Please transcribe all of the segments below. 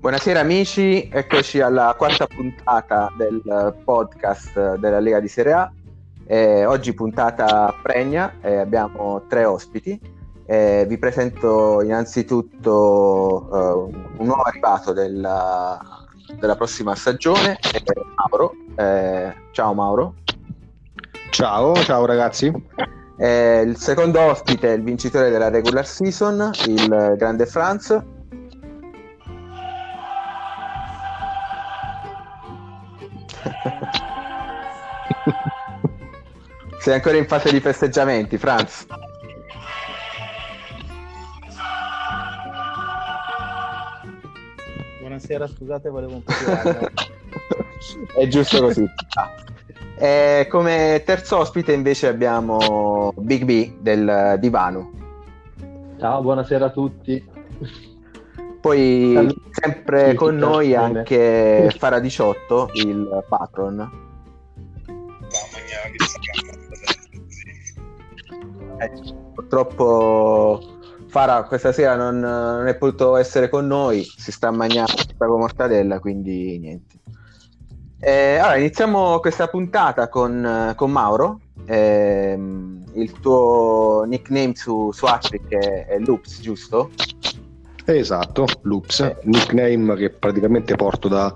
Buonasera amici, eccoci alla quarta puntata del podcast della Lega di Serie A. Eh, oggi puntata pregna, eh, abbiamo tre ospiti. Eh, vi presento innanzitutto eh, un nuovo arrivato della, della prossima stagione, Mauro. Eh, ciao Mauro. Ciao, ciao ragazzi. Eh, il secondo ospite è il vincitore della regular season, il grande Franz. Sei ancora in fase di festeggiamenti, Franz. Buonasera, scusate, volevo un po' di acqua. È giusto così. E come terzo ospite invece abbiamo Big B del divano. Ciao, buonasera a tutti. Poi Salve. sempre Sì, con noi bene. anche Fara 18, il patron. Eh, purtroppo Fara questa sera non, non è potuto essere con noi, si sta mangiando con mortadella, quindi niente. Eh, allora, iniziamo questa puntata con, con Mauro. Ehm, il tuo nickname su, su Atric è, è Loops, giusto? Esatto, Loops, Eh. nickname che praticamente porto da,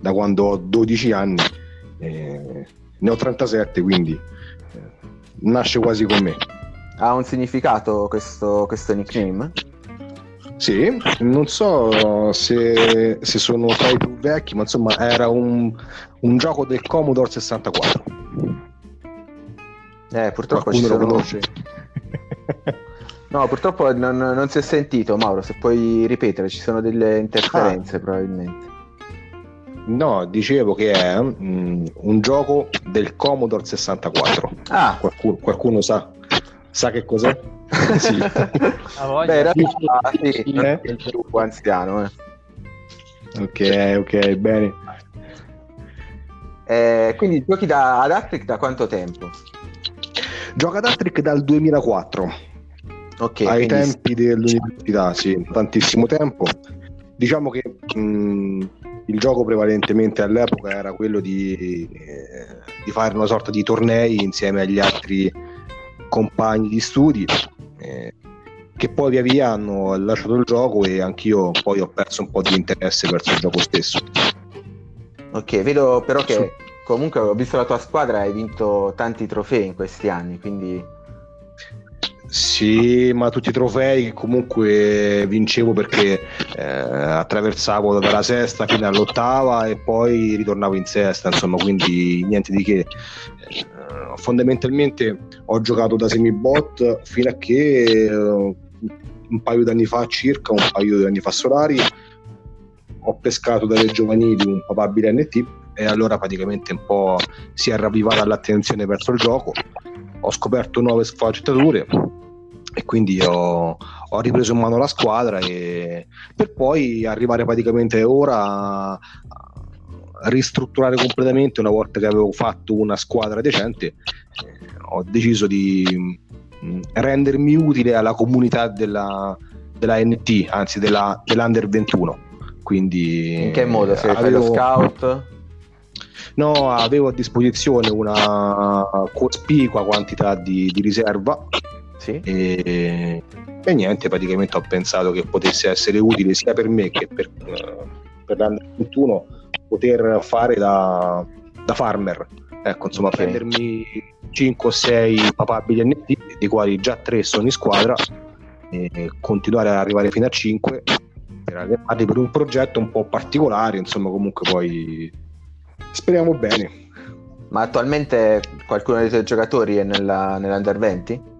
da quando ho 12 anni. Eh, ne ho 37, quindi eh, nasce quasi con me. Ha un significato questo, questo nickname? Sì, non so se, se sono tra i più vecchi, ma insomma era un, un gioco del Commodore 64. Eh, purtroppo ci Qualcuno lo sono... conosce? No, purtroppo non, non si è sentito, Mauro. Se puoi ripetere, ci sono delle interferenze probabilmente. No, dicevo che è mm, un gioco del Commodore 64. Ah, Qualcuno, qualcuno sa, sa che cos'è? sì. Beh, in realtà sì, Eh? è il più anziano. eh. Ok, ok, bene. Eh, quindi giochi da, ad Atric da quanto tempo? Gioca ad Attrick dal 2004, Ok, ai quindi- tempi dell'università, sì, tantissimo tempo. Diciamo che mh, il gioco prevalentemente all'epoca era quello di, eh, di fare una sorta di tornei insieme agli altri compagni di studi, eh, che poi via via hanno lasciato il gioco e anch'io poi ho perso un po' di interesse verso il gioco stesso. Ok, vedo però che comunque ho visto la tua squadra, hai vinto tanti trofei in questi anni, quindi Sì, ma tutti i trofei che comunque vincevo perché eh, attraversavo dalla sesta fino all'ottava e poi ritornavo in sesta, insomma, quindi niente di che. Eh, fondamentalmente ho giocato da semibot fino a che eh, un paio d'anni fa circa, un paio di anni fa solari, ho pescato dalle giovanili un papabile NT e allora praticamente un po' si è ravvivata l'attenzione verso il gioco ho scoperto nuove sfaccettature e quindi ho, ho ripreso in mano la squadra e per poi arrivare praticamente ora a, ristrutturare completamente una volta che avevo fatto una squadra decente eh, ho deciso di mh, rendermi utile alla comunità della, della NT anzi della, dell'Under 21 quindi in che modo? Se fai lo avevo- scout? No, avevo a disposizione una cospicua quantità di, di riserva Sì. e, e niente, praticamente ho pensato che potesse essere utile sia per me che per, per l'Under 21 poter fare da, da farmer. Ecco, insomma, Ok. prendermi 5 o 6 papabili NT, dei quali già 3 sono in squadra, e continuare ad arrivare fino a 5 per allevarli per un progetto un po' particolare, insomma, comunque poi speriamo bene. Ma attualmente qualcuno dei tuoi giocatori è nella, nell'Under 20?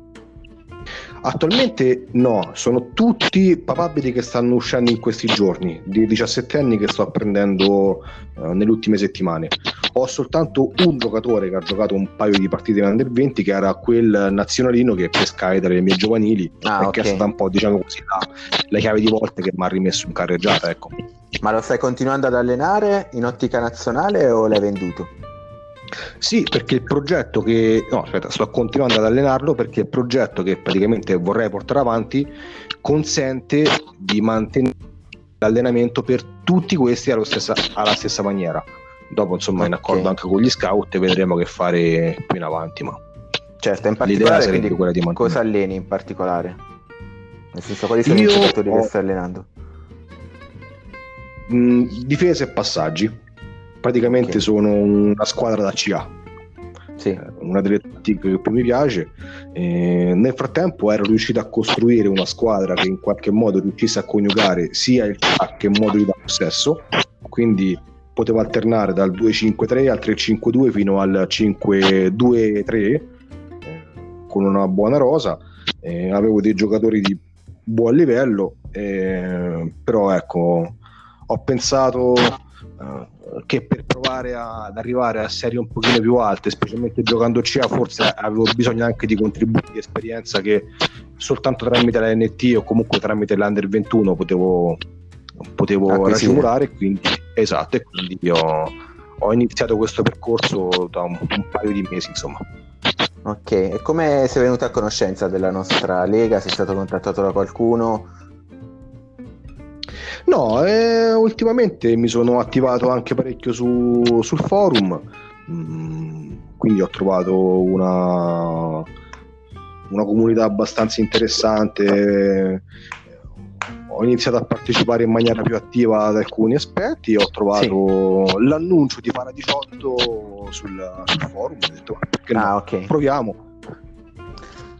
Attualmente no, sono tutti papabili che stanno uscendo in questi giorni, di 17 anni che sto apprendendo eh, nelle ultime settimane. Ho soltanto un giocatore che ha giocato un paio di partite in Under 20, che era quel nazionalino che pescai dalle mie giovanili Ah, e ok. che è stata un po', diciamo così, la, la chiave di volte che mi ha rimesso in carreggiata. Ecco. Ma lo stai continuando ad allenare in ottica nazionale o l'hai venduto? Sì, perché il progetto che... No, aspetta, sto continuando ad allenarlo perché il progetto che praticamente vorrei portare avanti consente di mantenere l'allenamento per tutti questi alla stessa, alla stessa maniera. Dopo, insomma, in accordo anche con gli scout, vedremo che fare più in avanti. Ma certo, in particolare quindi, quella di cosa alleni in particolare? Nel senso, quali sono Io i giocatori ho... che stai allenando? Mm, difesa e passaggi. Praticamente okay. sono una squadra da CA. Sì. Eh, una delle tattiche che più mi piace. E nel frattempo ero riuscito a costruire una squadra che in qualche modo riuscisse a coniugare sia il CA che moduli da possesso. Quindi potevo alternare dal 2-5-3 al 3-5-2 fino al 5-2-3 eh, con una buona rosa. Eh, avevo dei giocatori di buon livello, eh, però ecco, ho pensato eh, che per provare a, ad arrivare a serie un pochino più alte, specialmente giocando CA, forse avevo bisogno anche di contributi di esperienza che soltanto tramite la NT o comunque tramite l'Under 21 potevo, potevo racimolare. Quindi, esatto, e quindi ho, ho, iniziato questo percorso da un, un paio di mesi, insomma. Ok, e come sei venuto a conoscenza della nostra lega? Sei stato contattato da qualcuno? No, eh, ultimamente mi sono attivato anche parecchio su, sul forum, mm, quindi ho trovato una, una comunità abbastanza interessante. Ho iniziato a partecipare in maniera più attiva ad alcuni aspetti ho trovato sì. l'annuncio di Para 18 sul, sul forum. Ho detto, perché ah, no? okay. proviamo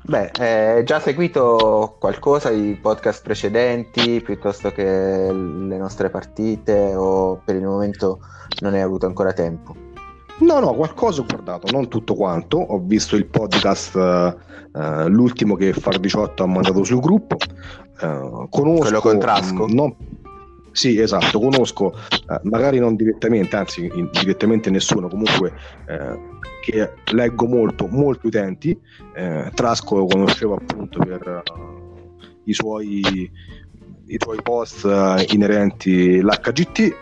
Beh, hai eh, già seguito qualcosa di podcast precedenti piuttosto che le nostre partite o per il momento non hai avuto ancora tempo? No, no, qualcosa ho guardato, non tutto quanto. Ho visto il podcast, uh, l'ultimo che Far 18 ha mandato sul gruppo. Uh, conosco, Quello con Trasco? Non, sì, esatto, conosco, eh, magari non direttamente, anzi direttamente nessuno, comunque eh, che leggo molto, molti utenti. Eh, Trasco lo conoscevo appunto per uh, i, suoi, i suoi post uh, inerenti all'HGT.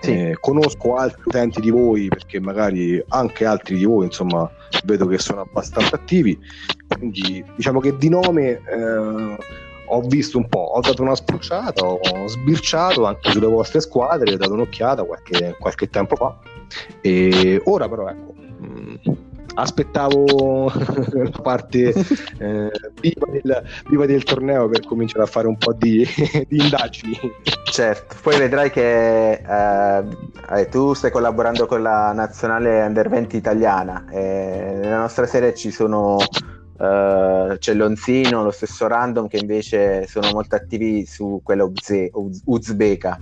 Sì. Eh, conosco altri utenti di voi perché magari anche altri di voi insomma vedo che sono abbastanza attivi quindi diciamo che di nome eh, ho visto un po', ho dato una spruciata, ho sbirciato anche sulle vostre squadre, ho dato un'occhiata qualche, qualche tempo fa. E ora però ecco, mm, aspettavo la parte eh, viva, del, viva, del, torneo per cominciare a fare un po' di, di indagini. Certo, poi vedrai che eh, eh tu stai collaborando con la nazionale Under 20 italiana. nella nostra serie ci sono Uh, c'è Lonzino, lo stesso Random che invece sono molto attivi su quella Uzbe- uzbeka.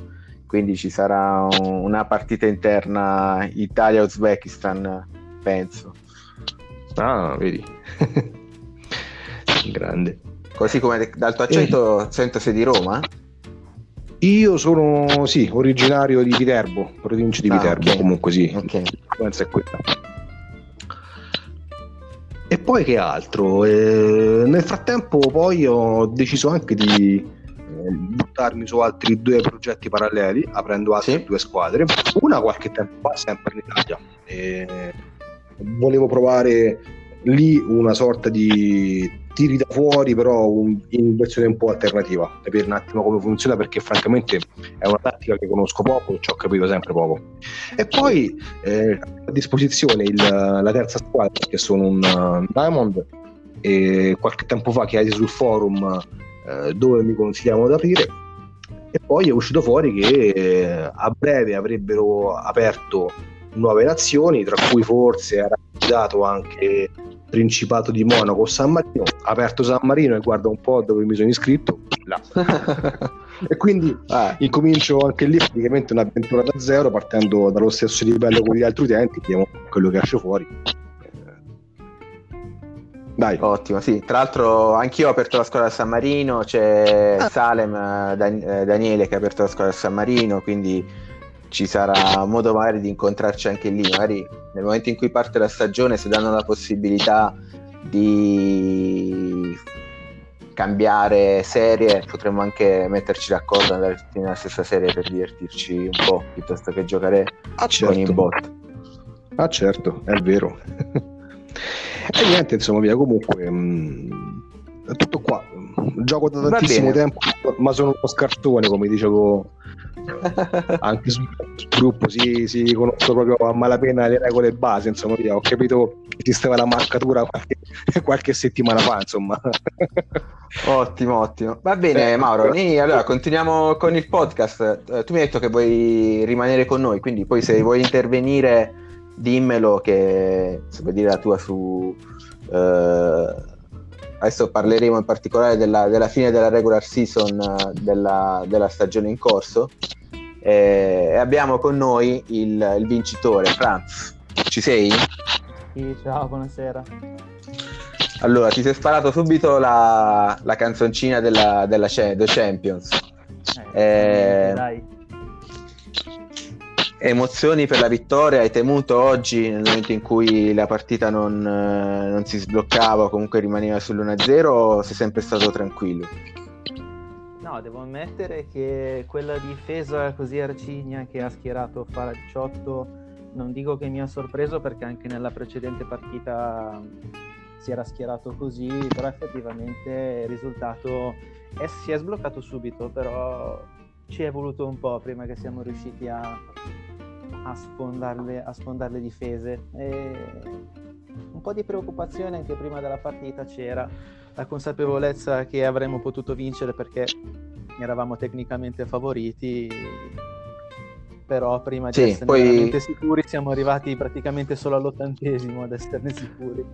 Quindi ci sarà un, una partita interna Italia-Uzbekistan penso. Ah vedi. Grande. Così come dal tuo accento eh. sento sei di Roma? Io sono sì originario di Viterbo provincia di ah, Viterbo okay. comunque sì. Okay. è quella e poi che altro? Eh, nel frattempo poi ho deciso anche di eh, buttarmi su altri due progetti paralleli, aprendo altre sì. due squadre. Una qualche tempo fa, sempre in Italia. Eh, volevo provare lì una sorta di tiri da fuori però un, in versione un po' alternativa. Capire un attimo come funziona perché francamente è una tattica che conosco poco ci ho capito sempre poco. E poi eh, a disposizione il, la terza squadra che sono un uh, Diamond e qualche tempo fa chiesi sul forum eh, dove mi consigliamo di aprire. E poi è uscito fuori che eh, a breve avrebbero aperto nuove nazioni tra cui forse era dato anche Principato di Monaco, San Marino, aperto San Marino e guarda un po' dove mi sono iscritto, là. e quindi ah. incomincio anche lì praticamente un'avventura da zero, partendo dallo stesso livello con gli altri utenti, vediamo quello che esce fuori. Dai. Ottimo, sì. Tra l'altro anch'io ho aperto la scuola a San Marino, c'è ah. Salem eh, Dan- eh, Daniele che ha aperto la scuola a San Marino, quindi ci sarà modo magari di incontrarci anche lì, magari nel momento in cui parte la stagione se danno la possibilità di cambiare serie potremmo anche metterci d'accordo andare tutti nella stessa serie per divertirci un po' piuttosto che giocare ah, certo. con i bot ah certo è vero e niente insomma via comunque mh, mm, tutto qua. Gioco da tantissimo tempo, ma sono uno scartone, come dicevo anche sul gruppo. Si, si conosco proprio a malapena le regole base. Insomma, ho capito che esisteva la marcatura qualche, qualche settimana fa. Insomma, ottimo, ottimo. Va bene, eh, Mauro. Noi, allora continuiamo con il podcast. Eh, tu mi hai detto che vuoi rimanere con noi, quindi poi se vuoi intervenire, dimmelo che se vuoi dire la tua su. Uh, adesso parleremo in particolare della, della fine della regular season uh, della, della, stagione in corso. Eh, e abbiamo con noi il, il, vincitore. Franz ci sei? Sì, ciao, buonasera. Allora ti sei sparato subito la, la canzoncina della, della The Champions. Eh, eh, dai emozioni per la vittoria? Hai temuto oggi nel momento in cui la partita non, eh, non si sbloccava o comunque rimaneva sull'1-0 o sei sempre stato tranquillo? No, devo ammettere che quella difesa così arcigna che ha schierato Fara 18 non dico che mi ha sorpreso perché anche nella precedente partita si era schierato così, però effettivamente il risultato è, si è sbloccato subito, però ci è voluto un po' prima che siamo riusciti a, a, sfondare, a sfondare le difese. E un po' di preoccupazione anche prima della partita c'era la consapevolezza che avremmo potuto vincere perché eravamo tecnicamente favoriti però prima di sì, essere poi... veramente sicuri siamo arrivati praticamente solo all'ottantesimo ad esserne sicuri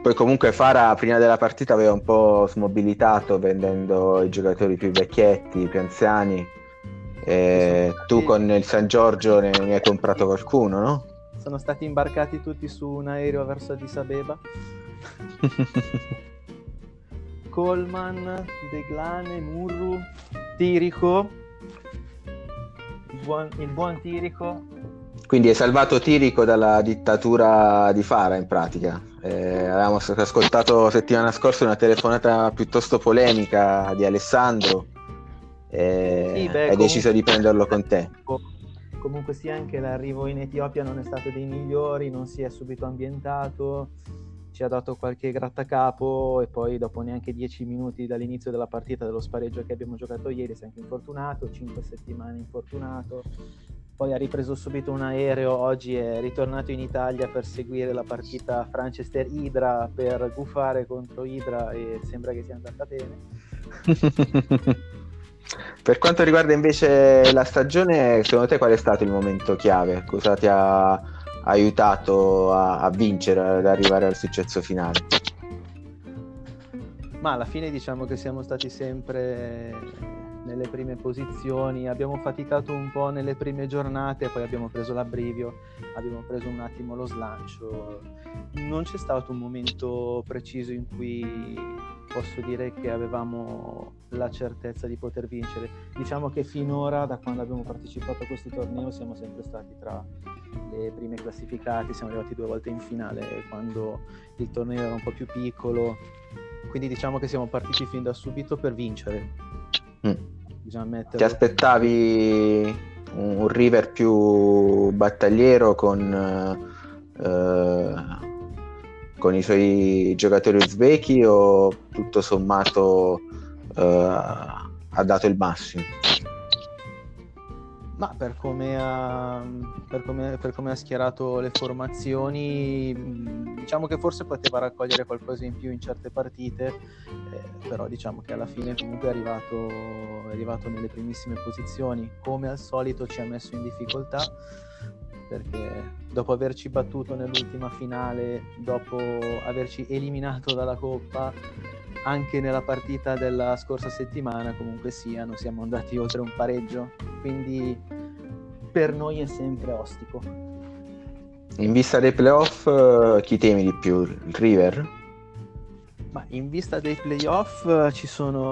poi comunque Fara prima della partita aveva un po' smobilitato vendendo i giocatori più vecchietti, più anziani e tu con il San Giorgio ne, ne hai comprato qualcuno, no? Sono stati imbarcati tutti su un aereo verso Addis Abeba. Coleman, Deglane, Murru, Tirico, il buon, il buon Tirico. Quindi hai salvato Tirico dalla dittatura di Fara in pratica. Eh, avevamo ascoltato settimana scorsa una telefonata piuttosto polemica di Alessandro e sì, beh, hai comunque... deciso di prenderlo con te. Comunque sia anche l'arrivo in Etiopia non è stato dei migliori, non si è subito ambientato, ci ha dato qualche grattacapo e poi dopo neanche dieci minuti dall'inizio della partita dello spareggio che abbiamo giocato ieri si è anche infortunato, cinque settimane infortunato, poi ha ripreso subito un aereo, oggi è ritornato in Italia per seguire la partita Franchester-Idra per gufare contro Idra e sembra che sia andata bene. Per quanto riguarda invece la stagione, secondo te qual è stato il momento chiave? Cosa ti ha aiutato a, a vincere, ad arrivare al successo finale? Ma alla fine diciamo che siamo stati sempre nelle prime posizioni, abbiamo faticato un po' nelle prime giornate, poi abbiamo preso l'abbrivio, abbiamo preso un attimo lo slancio. Non c'è stato un momento preciso in cui posso dire che avevamo la certezza di poter vincere. Diciamo che finora, da quando abbiamo partecipato a questo torneo, siamo sempre stati tra le prime classificate, siamo arrivati due volte in finale quando il torneo era un po' più piccolo, quindi diciamo che siamo partiti fin da subito per vincere. Mm. Ti aspettavi un River più battagliero con, eh, con i suoi giocatori uzbeki o tutto sommato eh, ha dato il massimo? Ma per come, ha, per, come, per come, ha, schierato le formazioni, diciamo che forse poteva raccogliere qualcosa in più in certe partite, eh, però diciamo che alla fine comunque è arrivato, è arrivato nelle primissime posizioni. Come al solito ci ha messo in difficoltà, perché dopo averci battuto nell'ultima finale, dopo averci eliminato dalla Coppa, anche nella partita della scorsa settimana comunque sia non siamo andati oltre un pareggio quindi per noi è sempre ostico. In vista dei playoff eh, chi temi di più? Il River? Ma in vista dei playoff eh, ci sono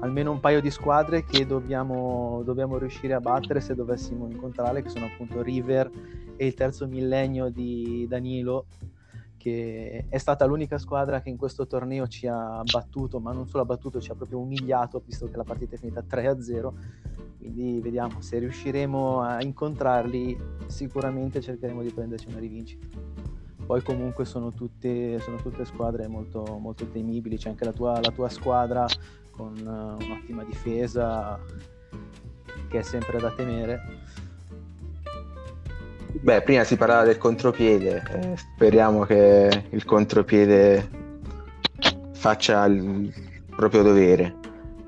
almeno un paio di squadre che dobbiamo, dobbiamo riuscire a battere se dovessimo incontrarle che sono appunto River e il terzo millennio di Danilo che è stata l'unica squadra che in questo torneo ci ha battuto, ma non solo ha battuto, ci ha proprio umiliato, visto che la partita è finita 3-0. Quindi vediamo se riusciremo a incontrarli, sicuramente cercheremo di prenderci una rivincita. poi comunque sono tutte, sono tutte squadre molto, molto temibili, c'è anche la tua, la tua squadra con uh, un'ottima difesa che è sempre da temere. Beh, prima si parlava del contropiede, eh, speriamo che il contropiede faccia il proprio dovere.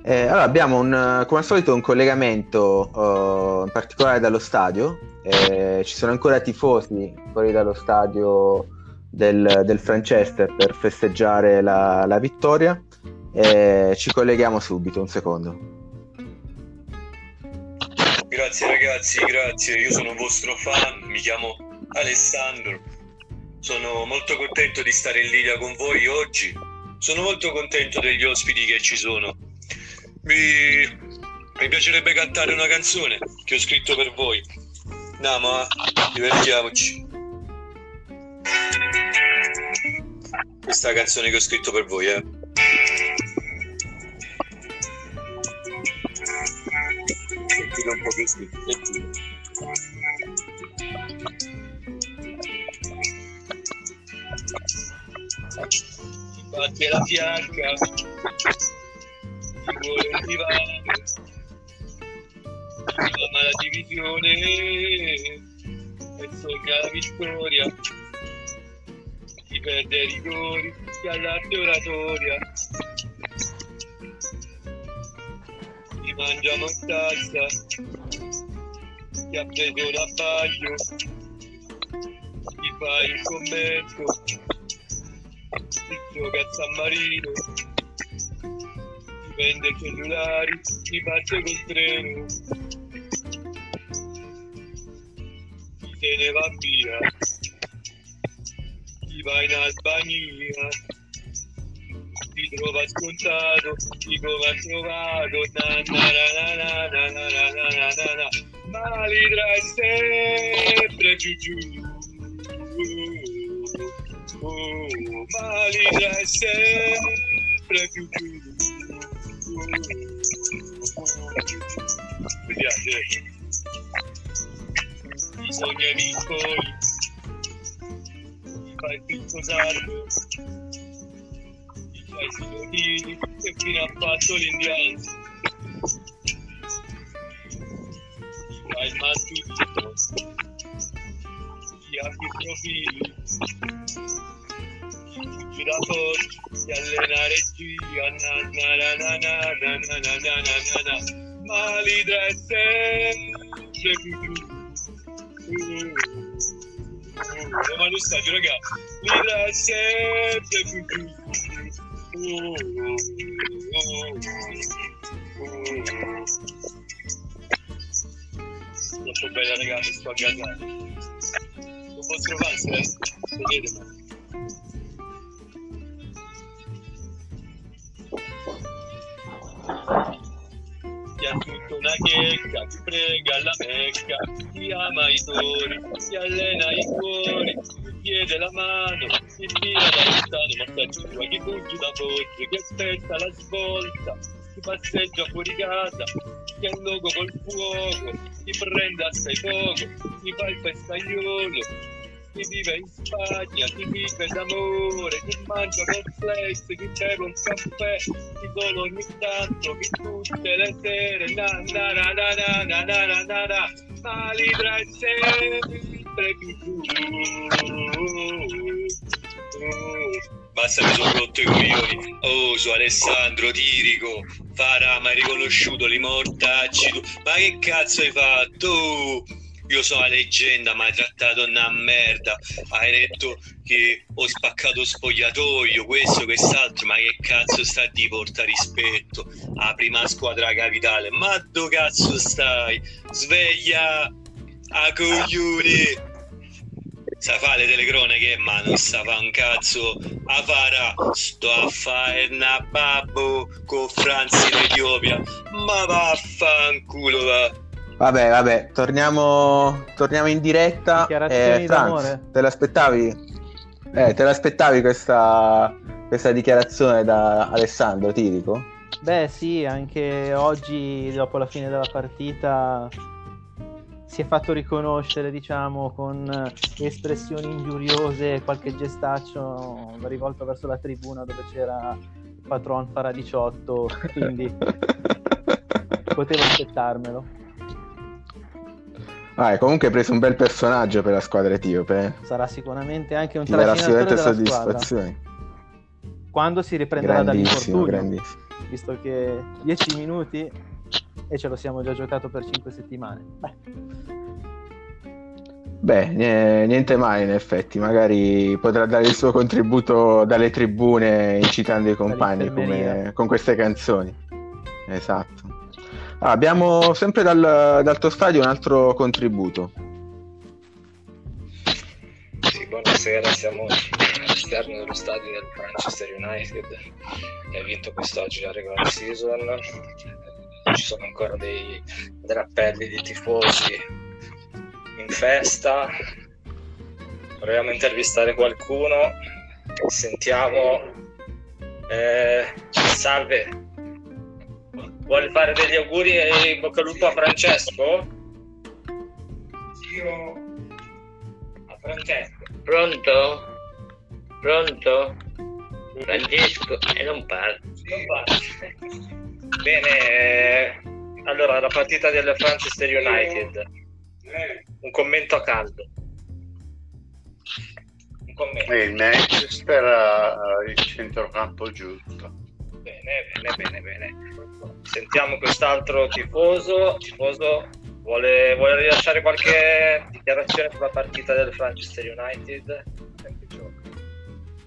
Eh, allora abbiamo un, come al solito un collegamento uh, in particolare dallo stadio, eh, ci sono ancora tifosi fuori dallo stadio del, del Franchester per festeggiare la, la vittoria. Eh, ci colleghiamo subito, un secondo. Grazie ragazzi, grazie. Io sono un vostro fan, mi chiamo Alessandro. Sono molto contento di stare in linea con voi oggi. Sono molto contento degli ospiti che ci sono. Mi, mi piacerebbe cantare una canzone che ho scritto per voi. Andiamo, eh? divertiamoci. Questa canzone che ho scritto per voi, eh. filo un po' di Infatti è la fianca, ci vuole un divano, ma la divisione e sogna la vittoria. Si perde i rigori, si all'arte oratoria, Ti mangia mortazza, ti ha preso l'abbaglio, ti fai il commento, ti gioca a San Marino, ti vende cellulari, ti parte col treno, ti se ne va via, ti va in Albania na na na na na na ma l'idra è sempre giù giù. Oh, oh, ma l'idra è sempre più giù. Mi piace. Bisogna i piccoli, ti fai il picco di, di quello che ha fatto l'Indiana. Ma il man tutto, gli altri profili, la forza di allenare giù alla na na na na na na na ma l'idra è sempre più giù. Uh, uh, uh, ma lo stadio, raga, l'idra è sempre più giù. Não estou bem ligado, estou viajando. Vou escrever, certo? Seguido. Ti ha tutto una checca, ti prega alla mecca, ti ama i tori, ti allena i cuori, ti chiede la mano, ti tira da lontano, ma sta giù chi fugge da foggia, che aspetta la svolta, ti passeggia fuori casa, un logo col fuoco, ti prende assai poco, ti fa il festagliolo, chi vive in Spagna, chi vive d'amore, chi mangia complesso, chi beve un caffè, chi solo ogni tanto, chi tutte le sere, na na na na na na na na na ma l'idra è sempre più giù. Basta mi sono rotto i coglioni. Oh, su Alessandro Tirico. Farà, ma hai riconosciuto li mortacci tu. Ma che cazzo hai fatto? Io sono la leggenda, ma hai trattato una merda. Hai detto che ho spaccato spogliatoio, questo, quest'altro. Ma che cazzo sta di porta rispetto? La prima squadra capitale. Ma dove cazzo stai? Sveglia! A coglioni! sa fa le telecronache ma non sa fa un cazzo a fara sto a fare una babbo con Franzi in Etiopia ma vaffanculo va Vabbè, vabbè, torniamo, torniamo in diretta. Eh, Franz, d'amore. te l'aspettavi? Eh, te l'aspettavi questa, questa dichiarazione da Alessandro Tirico? Beh sì, anche oggi dopo la fine della partita si è fatto riconoscere, diciamo, con espressioni ingiuriose e qualche gestaccio rivolto verso la tribuna dove c'era patron Fara 18, quindi potevo aspettarmelo. Ah, comunque hai preso un bel personaggio per la squadra etiope. Eh? Sarà sicuramente anche un trascinatore della squadra. soddisfazione. Quando si riprenderà dall'infortunio, grandissimo. visto che 10 minuti e ce lo siamo già giocato per 5 settimane. Beh, Beh, nie- niente male in effetti, magari potrà dare il suo contributo dalle tribune incitando i compagni come- con queste canzoni. Esatto. Ah, abbiamo sempre dal, dal tuo stadio un altro contributo. Sì, buonasera, siamo all'esterno dello stadio del Manchester United che ha vinto quest'oggi la regular season. Ci sono ancora dei drappelli di tifosi in festa. Proviamo a intervistare qualcuno. Sentiamo. Eh, salve. Vuole fare degli auguri e in bocca al lupo a Francesco? A Francesco. Pronto? Pronto? Francesco, e non parlo. Bene, eh, allora la partita del Manchester United. Un commento a caldo. Un commento. E il Manchester ha il centrocampo giusto. Bene, bene, bene, bene. Sentiamo quest'altro tifoso. Tifoso vuole, vuole rilasciare qualche dichiarazione sulla partita del Manchester United? Sempre gioca.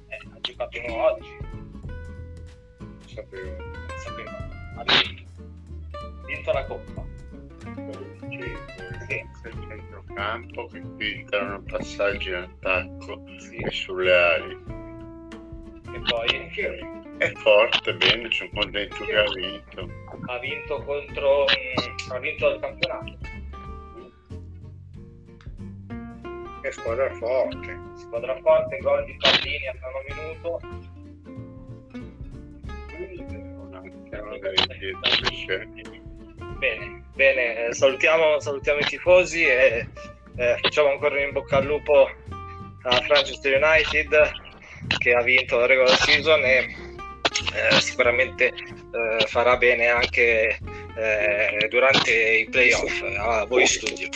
Eh, ha giocato oggi. Sapevo. Sapevo. Ha vinto. La coppa. Sì. Il centrocampo che filtrano passaggi in attacco Sì. e sulle ali. E poi È forte, bene, sono contento che ha vinto. ha vinto contro ha vinto il campionato È squadra forte. squadra forte gol di Pallini al nono minuto bene bene eh, salutiamo, salutiamo i tifosi e eh, facciamo ancora un in bocca al lupo a Manchester United che ha vinto la regular season e eh, sicuramente eh, farà bene anche eh, durante i playoff a voi studio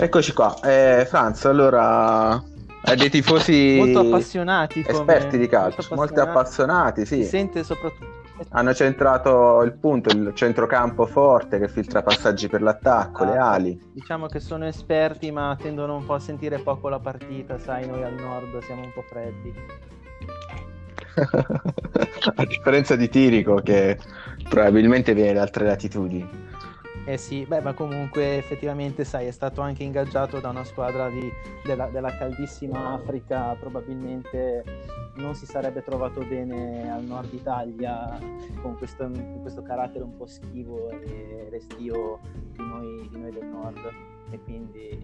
Eccoci qua. Eh, Franz, allora hai dei tifosi molto appassionati. come- esperti di calcio, molto appassionati, Si sì. sente soprattutto. Hanno centrato il punto, il centrocampo forte che filtra passaggi per l'attacco, le Ah. ali. Diciamo che sono esperti, ma tendono un po' a sentire poco la partita. Sai, noi al nord siamo un po' freddi. A differenza di Tirico che probabilmente viene da altre latitudini. Eh sì, beh, ma comunque effettivamente, sai, è stato anche ingaggiato da una squadra di- della, della caldissima Africa, probabilmente non si sarebbe trovato bene al nord Italia con questo, con questo carattere un po' schivo e restio di noi, di noi del nord. E quindi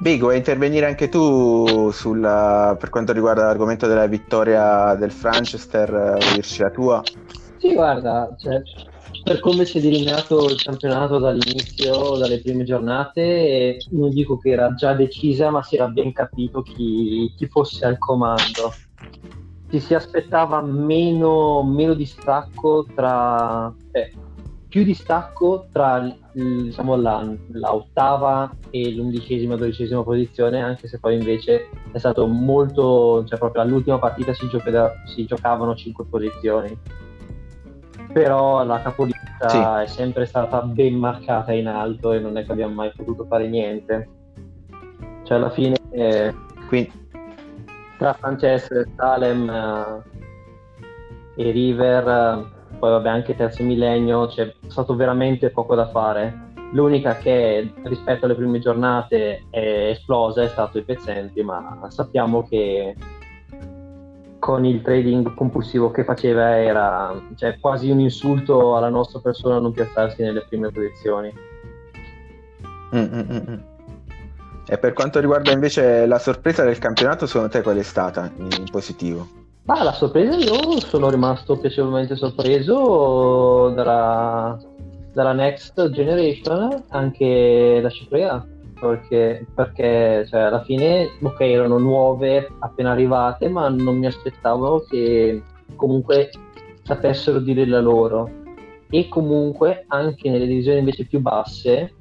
Bigo, vuoi intervenire anche tu sulla- per quanto riguarda l'argomento della vittoria del Franchester? eh, dirci la tua? Sì, guarda, cioè, per come si è delineato il campionato dall'inizio, dalle prime giornate, non dico che era già decisa, ma si era ben capito chi, chi fosse al comando. Ci si aspettava meno, meno distacco tra... eh, più distacco tra diciamo, la, la ottava e l'undicesima, dodicesima posizione, anche se poi invece è stato molto, cioè proprio all'ultima partita si, gioca- si giocavano cinque posizioni. Però la capolista Sì. è sempre stata ben marcata in alto e non è che abbiamo mai potuto fare niente. Cioè alla fine eh, Quindi, tra Francesco, Salem eh, e River, eh, poi vabbè anche terzo millennio, c'è stato veramente poco da fare. L'unica che rispetto alle prime giornate è esplosa è stato i pezzenti, ma sappiamo che con il trading compulsivo che faceva era cioè, quasi un insulto alla nostra persona non piazzarsi nelle prime posizioni. Mm, mm, mm, mm. E per quanto riguarda invece la sorpresa del campionato, secondo te qual è stata in positivo? Ma la sorpresa io sono rimasto piacevolmente sorpreso dalla, dalla Next Generation anche la Ciprià perché, perché cioè, alla fine ok erano nuove appena arrivate ma non mi aspettavo che comunque sapessero dire la loro. E comunque anche nelle divisioni invece più basse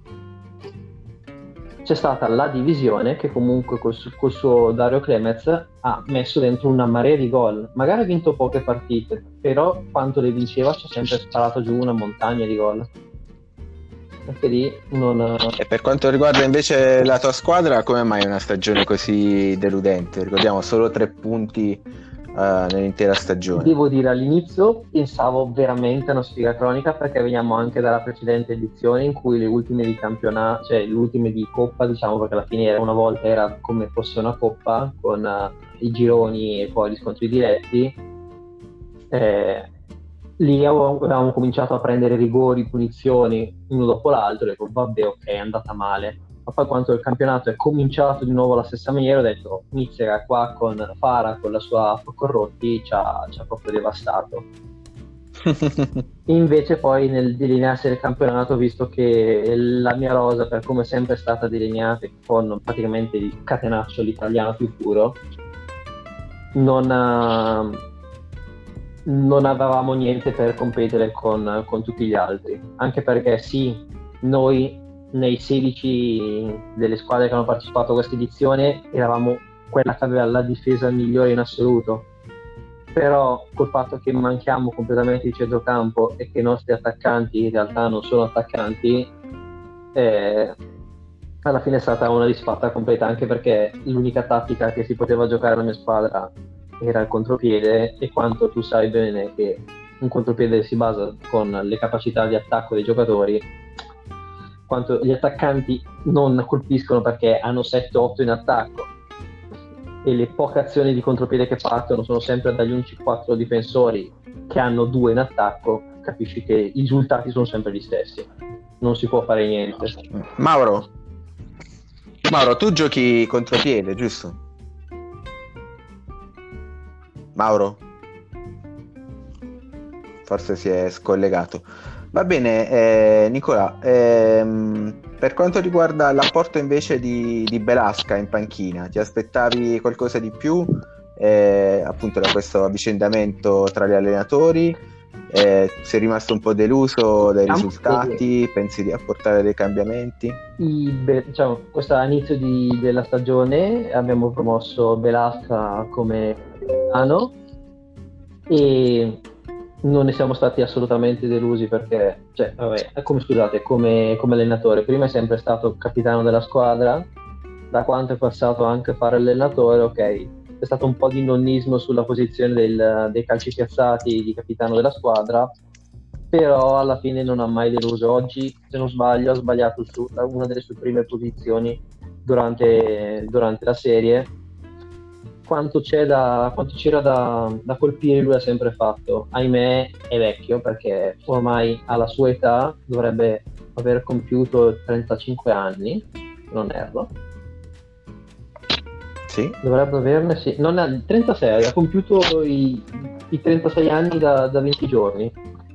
c'è stata la divisione che comunque col, col suo Dario Clemez ha messo dentro una marea di gol. Magari ha vinto poche partite, però quanto le vinceva ci ha sempre sparato giù una montagna di gol. Anche lì non... E per quanto riguarda invece la tua squadra, come mai una stagione così deludente? Ricordiamo solo tre punti uh, nell'intera stagione. Devo dire all'inizio pensavo veramente a una sfiga cronica perché veniamo anche dalla precedente edizione in cui le ultime di campionato, cioè le ultime di coppa, diciamo perché alla fine era, una volta era come fosse una coppa con uh, i gironi e poi gli scontri diretti. Eh, lì avevamo cominciato a prendere rigori, punizioni uno dopo l'altro e dico vabbè ok è andata male ma poi quando il campionato è cominciato di nuovo alla stessa maniera ho detto Mizzica qua con Fara con la sua Corrotti ci ha, ci ha proprio devastato. Invece poi nel delinearsi del campionato ho visto che la mia rosa per come è sempre stata delineata con praticamente il catenaccio l'italiano più puro non, ha, non avevamo niente per competere con, con tutti gli altri. Anche perché sì noi nei 16 delle squadre che hanno partecipato a questa edizione eravamo quella che aveva la difesa migliore in assoluto. Però col fatto che manchiamo completamente di centrocampo e che i nostri attaccanti in realtà non sono attaccanti eh, alla fine è stata una disfatta completa anche perché l'unica tattica che si poteva giocare alla mia squadra era il contropiede e quanto tu sai bene che un contropiede si basa con le capacità di attacco dei giocatori quanto gli attaccanti non colpiscono perché hanno 7-8 in attacco e le poche azioni di contropiede che partono sono sempre dagli unici 4 difensori che hanno 2 in attacco, capisci che i risultati sono sempre gli stessi. Non si può fare niente. Mauro, Mauro, tu giochi contropiede, giusto? Mauro? Forse si è scollegato. Va bene, eh, Nicola, ehm, per quanto riguarda l'apporto invece di, di, Belasca in panchina, ti aspettavi qualcosa di più eh, appunto da questo avvicendamento tra gli allenatori? Eh, sei rimasto un po' deluso dai risultati? Pensi di apportare dei cambiamenti? I, beh, diciamo, questo inizio di, della stagione abbiamo promosso Belasca come anno e non ne siamo stati assolutamente delusi perché, cioè, vabbè, come scusate, come, come, allenatore, prima è sempre stato capitano della squadra, da quanto è passato anche a fare allenatore, ok, è stato un po' di nonnismo sulla posizione del, dei calci piazzati di capitano della squadra, però alla fine non ha mai deluso. Oggi, se non sbaglio, ha sbagliato su, una delle sue prime posizioni durante, durante la serie quanto, da, quanto c'era da, da, colpire lui ha sempre fatto. Ahimè è vecchio perché ormai alla sua età dovrebbe aver compiuto 35 anni, non erro. Sì. Dovrebbe averne, sì. Non ha, 36, ha compiuto i, i 36 anni da, da 20 giorni.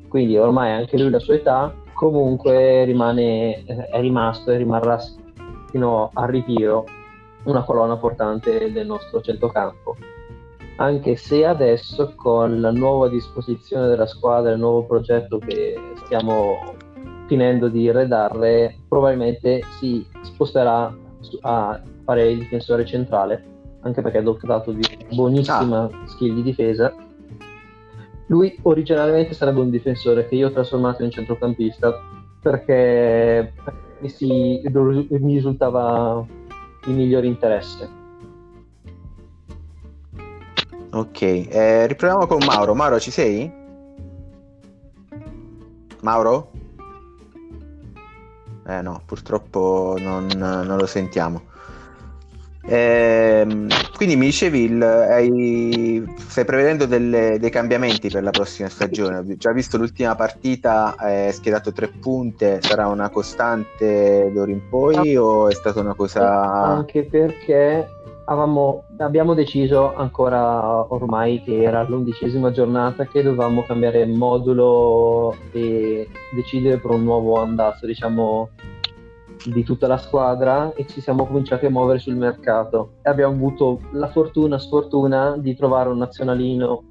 Quindi ormai anche lui la sua età comunque rimane, è rimasto e rimarrà fino al ritiro una colonna portante del nostro centrocampo. Anche se adesso con la nuova disposizione della squadra, il nuovo progetto che stiamo finendo di redarle, probabilmente si sposterà a fare il difensore centrale, anche perché è dotato di buonissima ah. skill di difesa. Lui originariamente sarebbe un difensore che io ho trasformato in centrocampista perché mi, si, mi risultava di migliore interesse. Ok, eh, riproviamo con Mauro. Mauro, ci sei? Mauro? Eh no, purtroppo non, non lo sentiamo. Eh, quindi mi dicevi, il, hai, stai prevedendo delle, dei cambiamenti per la prossima stagione. Ho già visto l'ultima partita, hai schiedato tre punte, sarà una costante d'ora in poi o è stata una cosa... Anche perché avevamo- abbiamo deciso ancora ormai che era l'undicesima giornata che dovevamo cambiare modulo e decidere per un nuovo andazzo, diciamo, di tutta la squadra e ci siamo cominciati a muovere sul mercato. E abbiamo avuto la fortuna, sfortuna di trovare un nazionalino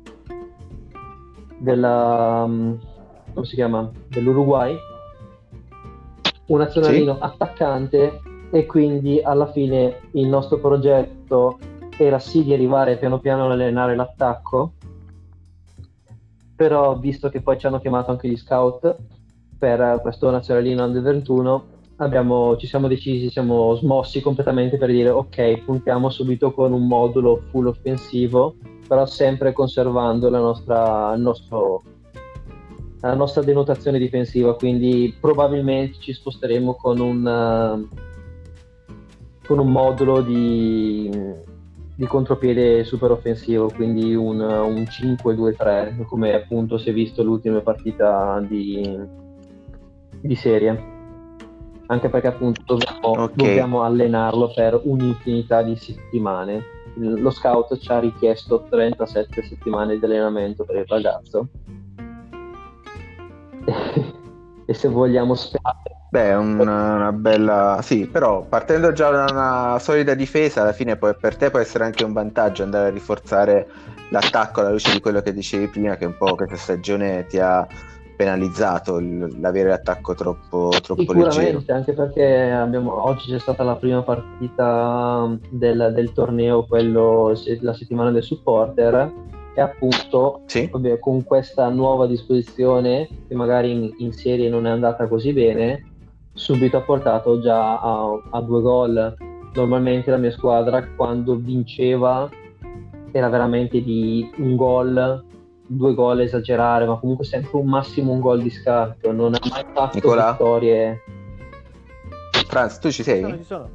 della, mm, come si chiama? dell'Uruguay, un nazionalino attaccante e quindi alla fine il nostro progetto era sì di arrivare piano piano ad allenare l'attacco, però visto che poi ci hanno chiamato anche gli scout per questo nazionalino under 21, abbiamo- ci siamo decisi, siamo smossi completamente per dire ok, puntiamo subito con un modulo full offensivo, però sempre conservando la nostra, nostro- la nostra denotazione difensiva, quindi probabilmente ci sposteremo con un, con un modulo di, di contropiede super offensivo, quindi un, un 5-2-3, come appunto si è visto l'ultima partita di, di serie. Anche perché appunto dobbiamo, Ok. dobbiamo allenarlo per un'infinità di settimane. Lo scout ci ha richiesto 37 settimane di allenamento per il ragazzo. e se vogliamo sperare Beh, è un- una bella... Sì, però partendo già da una solida difesa, alla fine poi per te può essere anche un vantaggio andare a rinforzare l'attacco alla luce di quello che dicevi prima, che un po' questa stagione ti ha penalizzato il- l'avere l'attacco troppo, troppo leggero. Sicuramente, anche perché abbiamo- oggi c'è stata la prima partita del, del torneo, quello la settimana del supporter, e appunto Sì? vabbè, con questa nuova disposizione, che magari in, in serie non è andata così bene, subito ha portato già a, a due gol. Normalmente la mia squadra quando vinceva era veramente di un gol, due gol esagerare, ma comunque sempre un massimo un gol di scarto, non ha mai fatto Nicola? vittorie. Franz, tu ci Ci sono, sei? ci sono.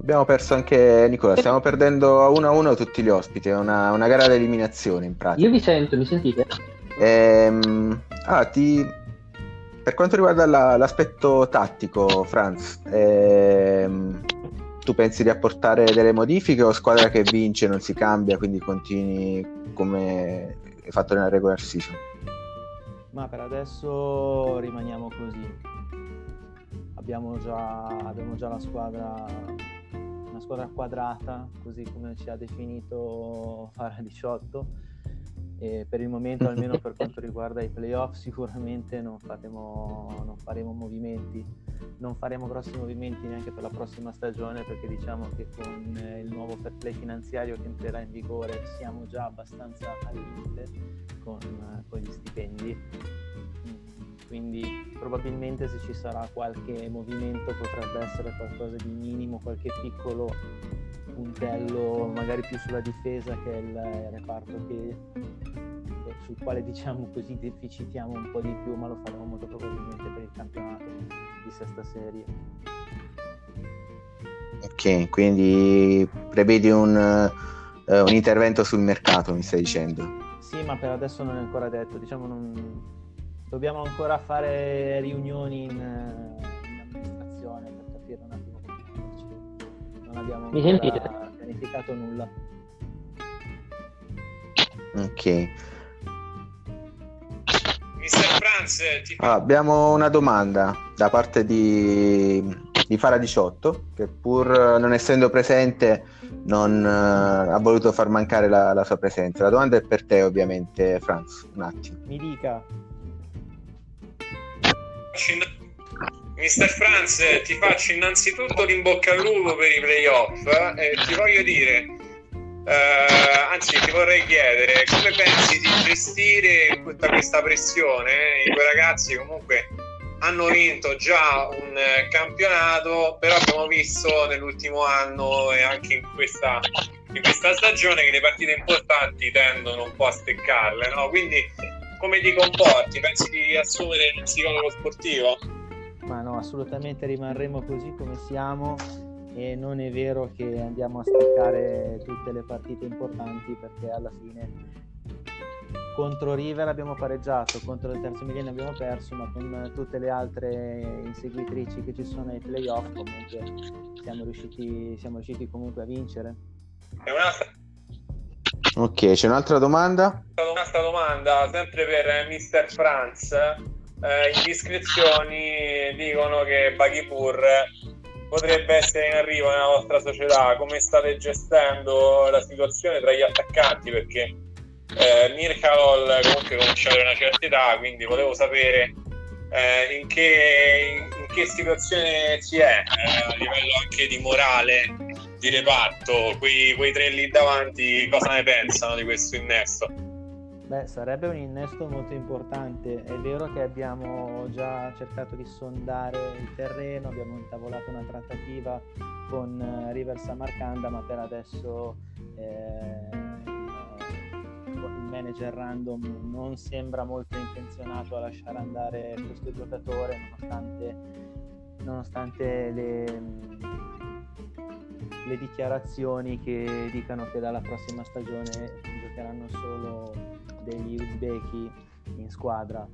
Abbiamo perso anche Nicola, stiamo perdendo a 1-1 tutti gli ospiti, è una, una gara di eliminazione in pratica. Io vi sento, mi sentite? Ehm, ah, ti- Per quanto riguarda la- l'aspetto tattico, Franz, ehm, tu pensi di apportare delle modifiche o squadra che vince non si cambia, quindi continui come hai fatto nella regular season? Ma per adesso rimaniamo così. Abbiamo già, abbiamo già la squadra, una squadra quadrata, così come ci ha definito Fara 18. E per il momento, almeno per quanto riguarda i playoff, sicuramente non faremo, non faremo movimenti. Non faremo grossi movimenti neanche per la prossima stagione perché diciamo che con eh, il nuovo fair play finanziario che entrerà in vigore siamo già abbastanza al limite con, eh, con gli stipendi. Mm, Quindi probabilmente se ci sarà qualche movimento potrebbe essere qualcosa di minimo, qualche piccolo puntello, magari più sulla difesa che è il reparto che- sul quale diciamo così deficitiamo un po' di più, ma lo faremo molto probabilmente per il campionato di sesta serie. Ok, quindi prevedi un, eh, un intervento sul mercato, mi stai dicendo? Sì, ma per adesso non è ancora detto, diciamo non... dobbiamo ancora fare riunioni in, eh, in amministrazione per capire un attimo come. Non abbiamo Mi ancora sentite? pianificato nulla. Ok. Mister Franz, ti Ah, abbiamo una domanda da parte di, di Fara 18 che pur non essendo presente non eh, ha voluto far mancare la, la sua presenza. La domanda è per te ovviamente Franz, un attimo. Mi dica, Mister Franz, ti faccio innanzitutto l'in bocca al lupo per i playoff eh, e ti voglio dire, eh, anzi ti vorrei chiedere come pensi di gestire tutta questa pressione? I tuoi ragazzi comunque hanno vinto già un eh, campionato, però abbiamo visto nell'ultimo anno e anche in questa, in questa stagione che le partite importanti tendono un po' a steccarle, no? Quindi come ti comporti? Pensi di assumere un psicologo sportivo? ma no, assolutamente rimarremo così come siamo e non è vero che andiamo a staccare tutte le partite importanti perché alla fine contro River abbiamo pareggiato, contro il terzo Milano abbiamo perso, ma con tutte le altre inseguitrici che ci sono ai playoff comunque siamo riusciti, siamo riusciti comunque a vincere. Un'altra, Ok, c'è un'altra domanda? un'altra domanda, sempre per Mr. Franz. Eh, indiscrezioni dicono che Baghipur potrebbe essere in arrivo nella vostra società. Come state gestendo la situazione tra gli attaccanti? Perché eh, Mirkalol comunque comincia ad avere una certa età, quindi volevo sapere eh, in, che, in che situazione si è eh, a livello anche di morale di reparto. Quei, quei tre lì davanti cosa ne pensano di questo innesto? Beh, sarebbe un innesto molto importante. È vero che abbiamo già cercato di sondare il terreno, abbiamo intavolato una trattativa con eh, River Samarcanda, ma per adesso eh, il manager random non sembra molto intenzionato a lasciare andare questo giocatore, nonostante, nonostante le, le dichiarazioni che dicano che dalla prossima stagione giocheranno solo degli uzbeki in squadra.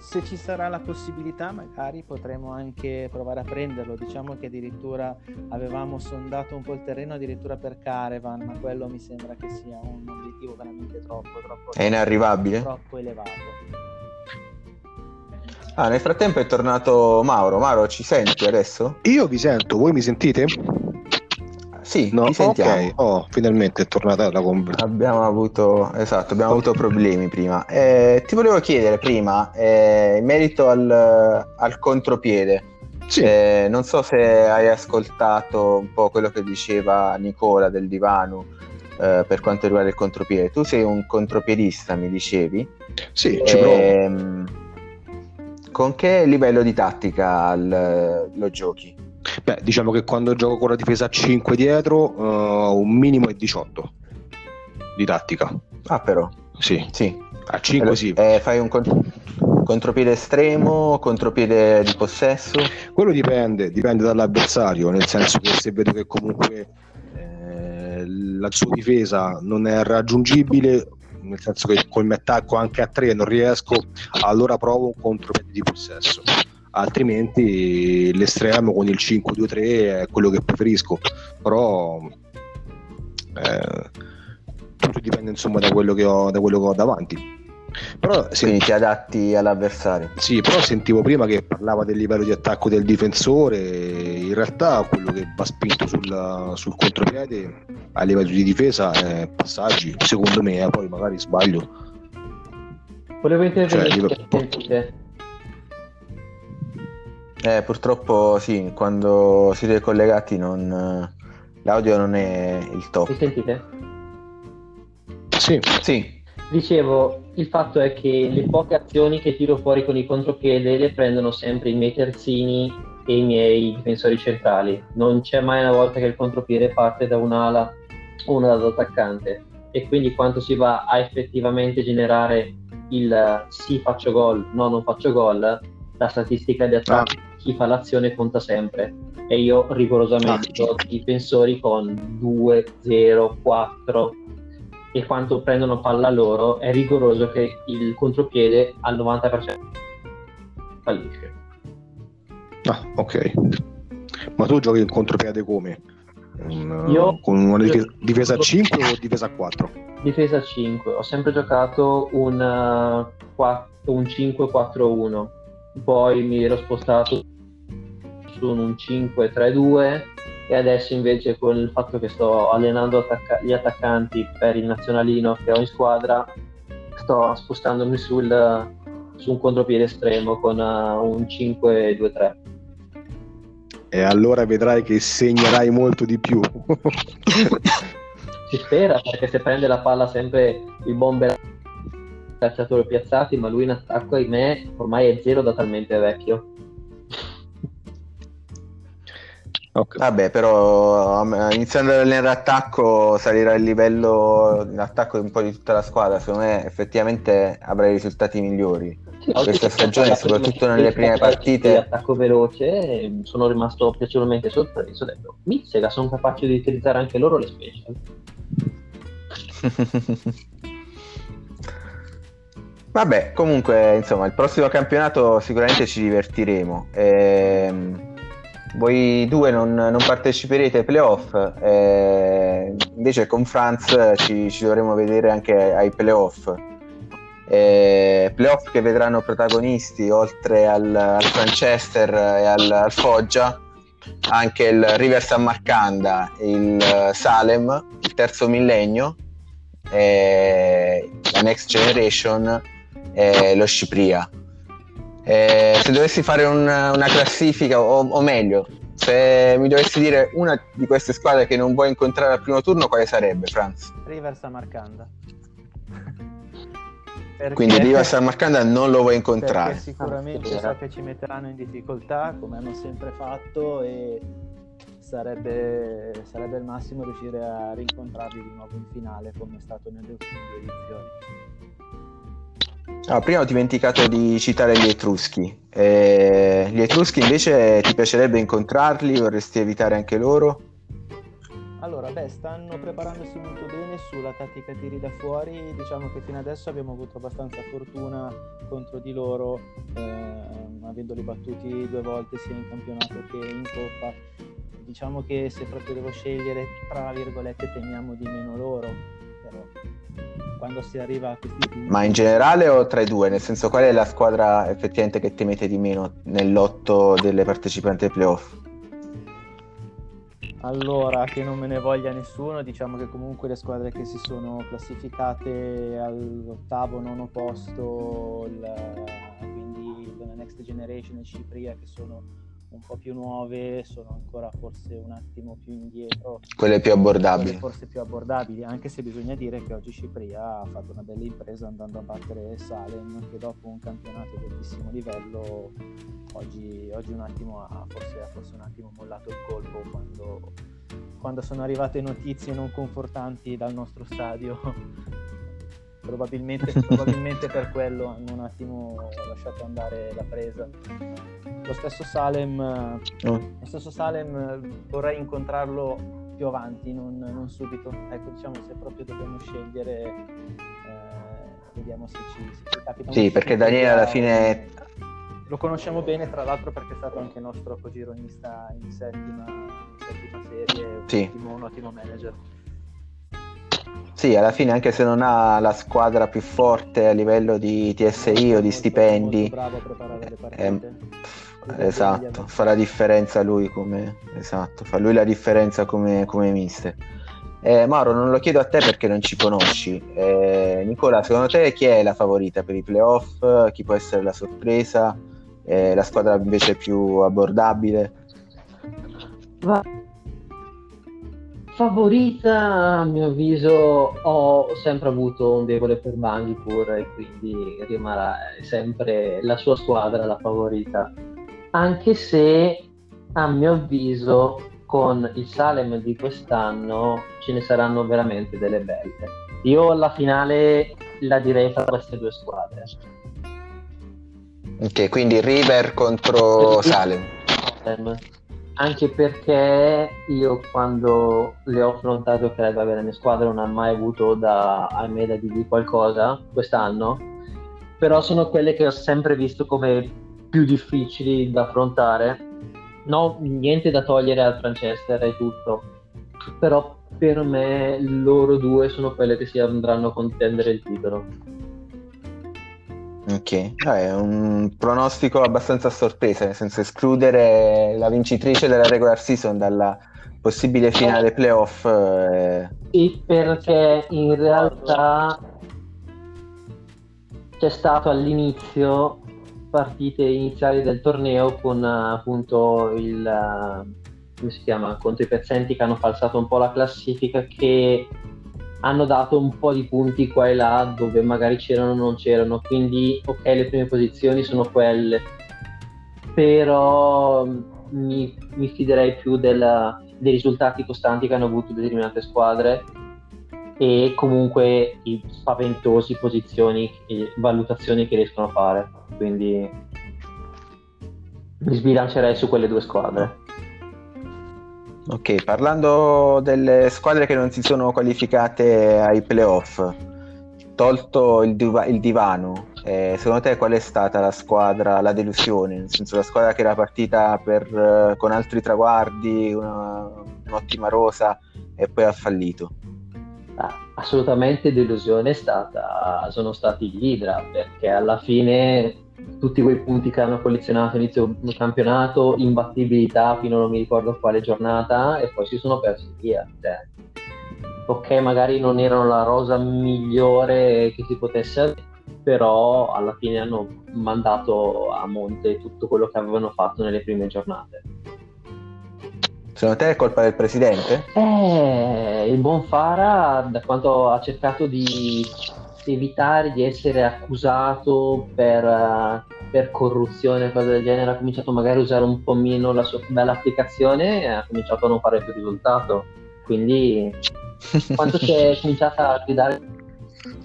Se ci sarà la possibilità, magari potremo anche provare a prenderlo. Diciamo che addirittura avevamo sondato un po' il terreno addirittura per Caravan, ma quello mi sembra che sia un obiettivo veramente troppo, troppo, È inarrivabile? troppo elevato. Ah, nel frattempo è tornato Mauro. Mauro, ci senti adesso? Io vi sento, voi mi sentite? Sì, No, ok. Oh, finalmente è tornata la conversazione. Abbiamo avuto, esatto, abbiamo avuto problemi prima. Eh, ti volevo chiedere prima, eh, in merito al, al contropiede, Sì, eh, non so se hai ascoltato un po' quello che diceva Nicola del divano eh, per quanto riguarda il contropiede. Tu sei un contropiedista, mi dicevi. sì, ci provo. Con che livello di tattica l- lo giochi? Beh, diciamo che quando gioco con la difesa a 5 dietro, eh, un minimo è 18 di tattica. Ah, però, Sì, sì. a 5 sì. Eh, fai un con- contropiede estremo, contropiede di possesso? Quello dipende, dipende dall'avversario, nel senso che se vedo che comunque eh, la sua difesa non è raggiungibile, nel senso che col mio attacco anche a 3 non riesco, allora provo un contropiede di possesso. Altrimenti l'estremo con il 5-2-3 è quello che preferisco, però eh, tutto dipende insomma da quello che ho, da quello che ho davanti. Però se- Quindi ti adatti all'avversario. sì, però sentivo prima che parlava del livello di attacco del difensore. In realtà quello che va spinto sul, sul contropiede a livello di difesa è passaggi, secondo me, eh, poi magari sbaglio. Volevo intervenire Cioè, sentite. Eh, purtroppo sì, quando siete collegati non, l'audio non è il Mi top. sentite? Sì, Sì, Dicevo, il fatto è che le poche azioni che tiro fuori con il contropiede le prendono sempre i miei terzini e i miei difensori centrali. Non c'è mai una volta che il contropiede parte da un'ala o una dall'attaccante. E quindi quando si va a effettivamente generare il eh, sì faccio gol, no non faccio gol, la statistica di attacco, chi fa l'azione conta sempre. E io rigorosamente Ah, ho difensori con 2, 0, 4 e quanto prendono palla loro è rigoroso che il contropiede al 90% fallisce. ah, ok. Ma tu giochi in contropiede come? Un, Io- con una difesa, difesa a 5 o difesa a 4? Difesa 5, ho sempre giocato un, uh, qua- un 5-4-1, poi mi ero spostato su un 5-3-2 e adesso invece con il fatto che sto allenando attacca- gli attaccanti per il nazionalino che ho in squadra, sto spostandomi sul, su un contropiede estremo con uh, un 5-2-3. E allora vedrai che segnerai molto di più. Si spera perché se prende la palla sempre il bomber calciatori piazzati, ma lui in attacco, ahimè, ormai è zero da talmente vecchio. Ok. vabbè, però iniziando ad allenare attacco salirà il livello in attacco un po' di tutta la squadra. Secondo me effettivamente avrai risultati migliori. Questa stagione, soprattutto nelle prime partite- Attacco veloce, sono rimasto piacevolmente sorpreso. Ho detto, Mizzega, sono capaci di utilizzare anche loro le special. Vabbè, comunque, insomma, il prossimo campionato sicuramente ci divertiremo. Ehm, voi due non, non parteciperete ai playoff, eh, invece con Franz ci, ci dovremo vedere anche ai playoff. Eh, playoff che vedranno protagonisti oltre al, al Manchester e al, al, Foggia anche il River San Marcanda, il Salem, il terzo millennio, eh, la Next Generation e lo Scipria. Eh, se dovessi fare un, una classifica, o, o, meglio, se mi dovessi dire una di queste squadre che non vuoi incontrare al primo turno, quale sarebbe, Franz? River Samarcanda. Perché... Quindi River Samarcanda non lo vuoi incontrare. Perché sicuramente so che ci metteranno in difficoltà, come hanno sempre fatto, e sarebbe, sarebbe il massimo riuscire a rincontrarli di nuovo in finale, come è stato nelle ultime due edizioni. Ah, prima ho dimenticato di citare gli Etruschi. Eh, gli Etruschi invece ti piacerebbe incontrarli? Vorresti evitare anche loro? Allora, beh, stanno preparandosi molto bene sulla tattica tiri da fuori. Diciamo che fino adesso abbiamo avuto abbastanza fortuna contro di loro, ehm, avendoli battuti due volte sia in campionato che in coppa. Diciamo che se proprio devo scegliere, tra virgolette, temiamo di meno loro, però quando si arriva a questi punti. Ma in generale o tra i due? Nel senso, qual è la squadra effettivamente che temete di meno nel lotto delle partecipanti ai playoff? Allora, che non me ne voglia nessuno, diciamo che comunque le squadre che si sono classificate all'ottavo, nono posto, il, quindi la Next Generation e Cipria, che sono un po' più nuove sono ancora forse un attimo più indietro. Quelle più abbordabili. Quelle forse più abbordabili, anche se bisogna dire che oggi Cipria ha fatto una bella impresa andando a battere Salem, che dopo un campionato di altissimo livello oggi, oggi un attimo ha forse, ha forse un attimo mollato il colpo quando, quando sono arrivate notizie non confortanti dal nostro stadio probabilmente, probabilmente per quello hanno un attimo lasciato andare la presa. Lo stesso Salem, oh. lo stesso Salem vorrei incontrarlo più avanti, non, non, subito. Ecco, diciamo se proprio dobbiamo scegliere, eh, vediamo se ci, se ci capita. Sì, perché Daniele alla fine lo conosciamo bene, tra l'altro, perché è stato anche nostro cogironista in settima, in settima serie, sì. un, ottimo, un ottimo manager. Sì, alla fine anche se non ha la squadra più forte a livello di TSI o di stipendi, eh, esatto, fa la differenza lui come, esatto, fa lui la differenza come, come mister. Eh, Mauro, non lo chiedo a te perché non ci conosci. Eh, Nicola, secondo te chi è la favorita per i playoff? Chi può essere la sorpresa? Eh, la squadra invece più abbordabile? Va Favorita, a mio avviso, ho sempre avuto un debole per Bangipur e quindi rimarrà sempre la sua squadra la favorita. Anche se, a mio avviso, con il Salem di quest'anno ce ne saranno veramente delle belle. Io alla finale la direi tra queste due squadre. Ok, quindi River contro Salem. Salem anche perché io quando le ho affrontate, ok, va bene, la mia squadra non ha mai avuto da, ahimè, da dirgli qualcosa quest'anno, però sono quelle che ho sempre visto come più difficili da affrontare. No, niente da togliere al Franchester e tutto, però per me loro due sono quelle che si andranno a contendere il titolo. Ok, è un pronostico abbastanza a sorpresa, nel senso escludere la vincitrice della regular season dalla possibile finale playoff. Eh... Sì, perché in realtà c'è stato all'inizio partite iniziali del torneo con appunto il come si chiama contro i pezzenti che hanno falsato un po' la classifica che hanno dato un po' di punti qua e là dove magari c'erano o non c'erano, quindi ok le prime posizioni sono quelle, però mm, mi, mi fiderei più della, dei risultati costanti che hanno avuto determinate squadre e comunque i spaventosi posizioni e valutazioni che riescono a fare, quindi mi sbilancerei su quelle due squadre. Ok, parlando delle squadre che non si sono qualificate ai playoff, tolto il, diva- il divano, eh, secondo te qual è stata la squadra, la delusione? Nel senso la squadra che era partita per, eh, con altri traguardi, una, un'ottima rosa e poi ha fallito? Ah, assolutamente delusione è stata, sono stati gli Idra perché alla fine tutti quei punti che hanno collezionato inizio campionato, imbattibilità fino a non mi ricordo quale giornata e poi si sono persi via. Cioè, ok, magari non erano la rosa migliore che si potesse avere, però alla fine hanno mandato a monte tutto quello che avevano fatto nelle prime giornate. Secondo te è colpa del presidente? Eh, il buon Fara, da quanto ha cercato di evitare di essere accusato per, per corruzione o cose del genere, ha cominciato magari a usare un po' meno la sua bella applicazione e ha cominciato a non fare più risultato. Quindi, quando si è cominciata a gridare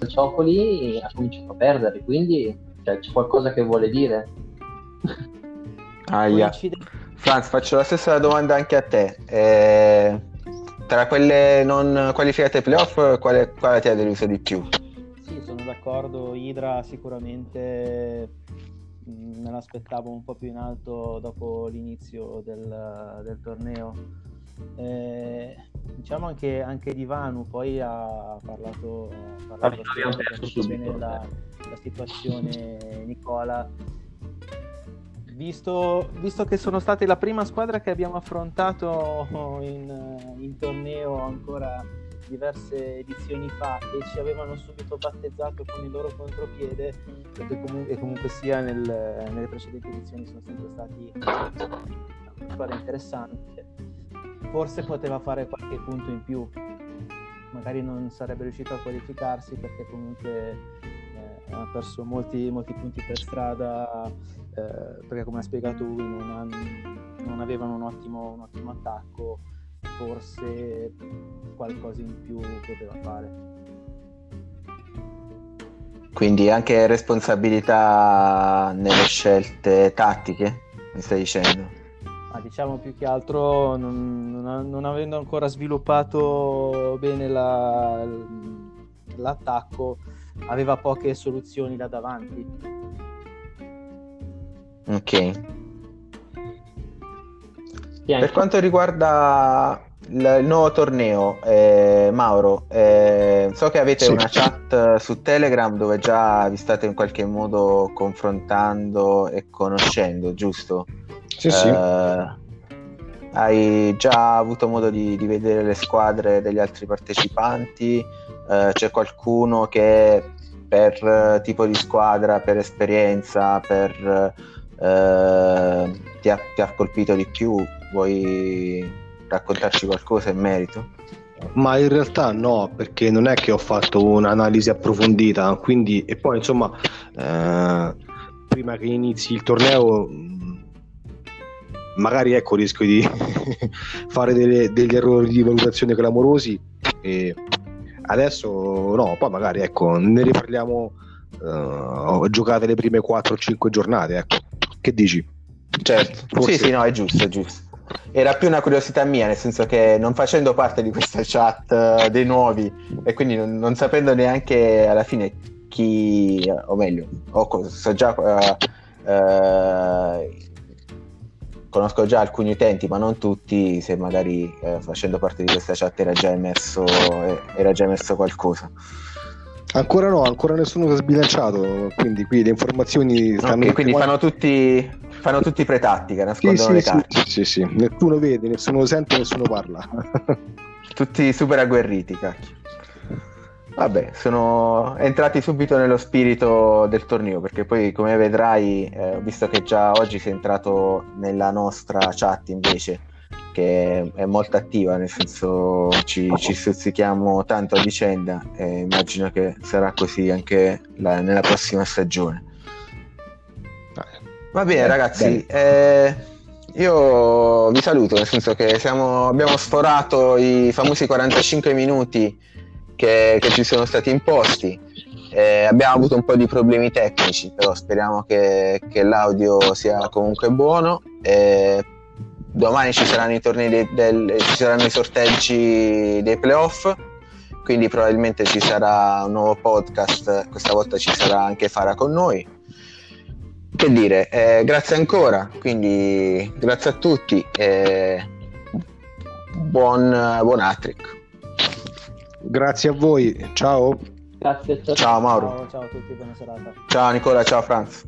Ciocoli, ha cominciato a perdere. Quindi, cioè, c'è qualcosa che vuole dire. Aia. Franz, faccio la stessa domanda anche a te. Eh, tra quelle non qualificate playoff, quale, quale ti ha deluso di più? D'accordo. Idra sicuramente mh, me l'aspettavo un po' più in alto dopo l'inizio del, del torneo. Eh, diciamo anche, anche di Vanu poi ha parlato, ha parlato bene la, la situazione Nicola Visto, visto, che sono state la prima squadra che abbiamo affrontato in, in, torneo ancora diverse edizioni fa e ci avevano subito battezzato con il loro contropiede e comunque, comunque sia nel, nelle precedenti edizioni sono sempre stati una squadra interessante forse poteva fare qualche punto in più. Magari non sarebbe riuscito a qualificarsi perché comunque eh, ha perso molti, molti punti per strada eh, perché come ha spiegato lui non, non avevano un ottimo, un ottimo attacco, forse qualcosa in più poteva fare. Quindi anche responsabilità nelle scelte tattiche, mi stai dicendo? Ma diciamo più che altro non, non, non avendo ancora sviluppato bene la, l'attacco, aveva poche soluzioni da davanti Ok. Per quanto riguarda il, il nuovo torneo, eh, Mauro, eh, so che avete sì. una chat su Telegram dove già vi state in qualche modo confrontando e conoscendo, giusto? Sì, sì. Eh, hai già avuto modo di, di, vedere le squadre degli altri partecipanti? Eh, c'è qualcuno che per tipo di squadra, per esperienza, per eh, ti, ha, ti, ha, colpito di più? Vuoi raccontarci qualcosa in merito? Ma in realtà no, perché non è che ho fatto un'analisi approfondita, quindi e poi insomma, eh, prima che inizi il torneo, magari ecco rischio di fare delle, degli errori di valutazione clamorosi. E adesso no, poi magari ecco, ne riparliamo. Uh, ho giocato le prime 4-5 giornate, ecco. Che dici? Certo, Forse... sì, sì, no, è giusto, è giusto. Era più una curiosità mia, nel senso che non facendo parte di questa chat uh, dei nuovi e quindi non, non, sapendo neanche alla fine chi, o meglio, o, so già, uh, uh, conosco già alcuni utenti, ma non tutti, se magari facendo parte di questa chat era già emerso, era già emerso qualcosa. Ancora no, ancora nessuno si è sbilanciato, quindi qui le informazioni stanno... Okay, quindi fanno tutti, fanno tutti pretattica, nascondono sì, sì, le carte. Sì, sì, sì, nessuno vede, nessuno sente, nessuno parla. tutti super agguerriti, cacchio. Vabbè, sono entrati subito nello spirito del torneo, perché poi come vedrai, eh, visto che già oggi sei entrato nella nostra chat invece, che è molto attiva, nel senso ci, ci stuzzichiamo tanto a vicenda e immagino che sarà così anche la, nella prossima stagione. Va bene ragazzi, eh, io vi saluto, nel senso che siamo, abbiamo sforato i famosi 45 minuti che, che ci sono stati imposti. Eh, abbiamo avuto un po' di problemi tecnici, però speriamo che, che l'audio sia comunque buono. Eh, domani ci saranno i tornei dei, del, ci saranno i sorteggi dei playoff quindi probabilmente ci sarà un nuovo podcast, questa volta ci sarà anche Fara con noi. Che dire, eh, grazie ancora, quindi grazie a tutti e buon, buon Atric. Grazie a voi, ciao. Grazie, ciao. Ciao Mauro, Ciao, ciao a tutti, buona serata. ciao Nicola, ciao Franz.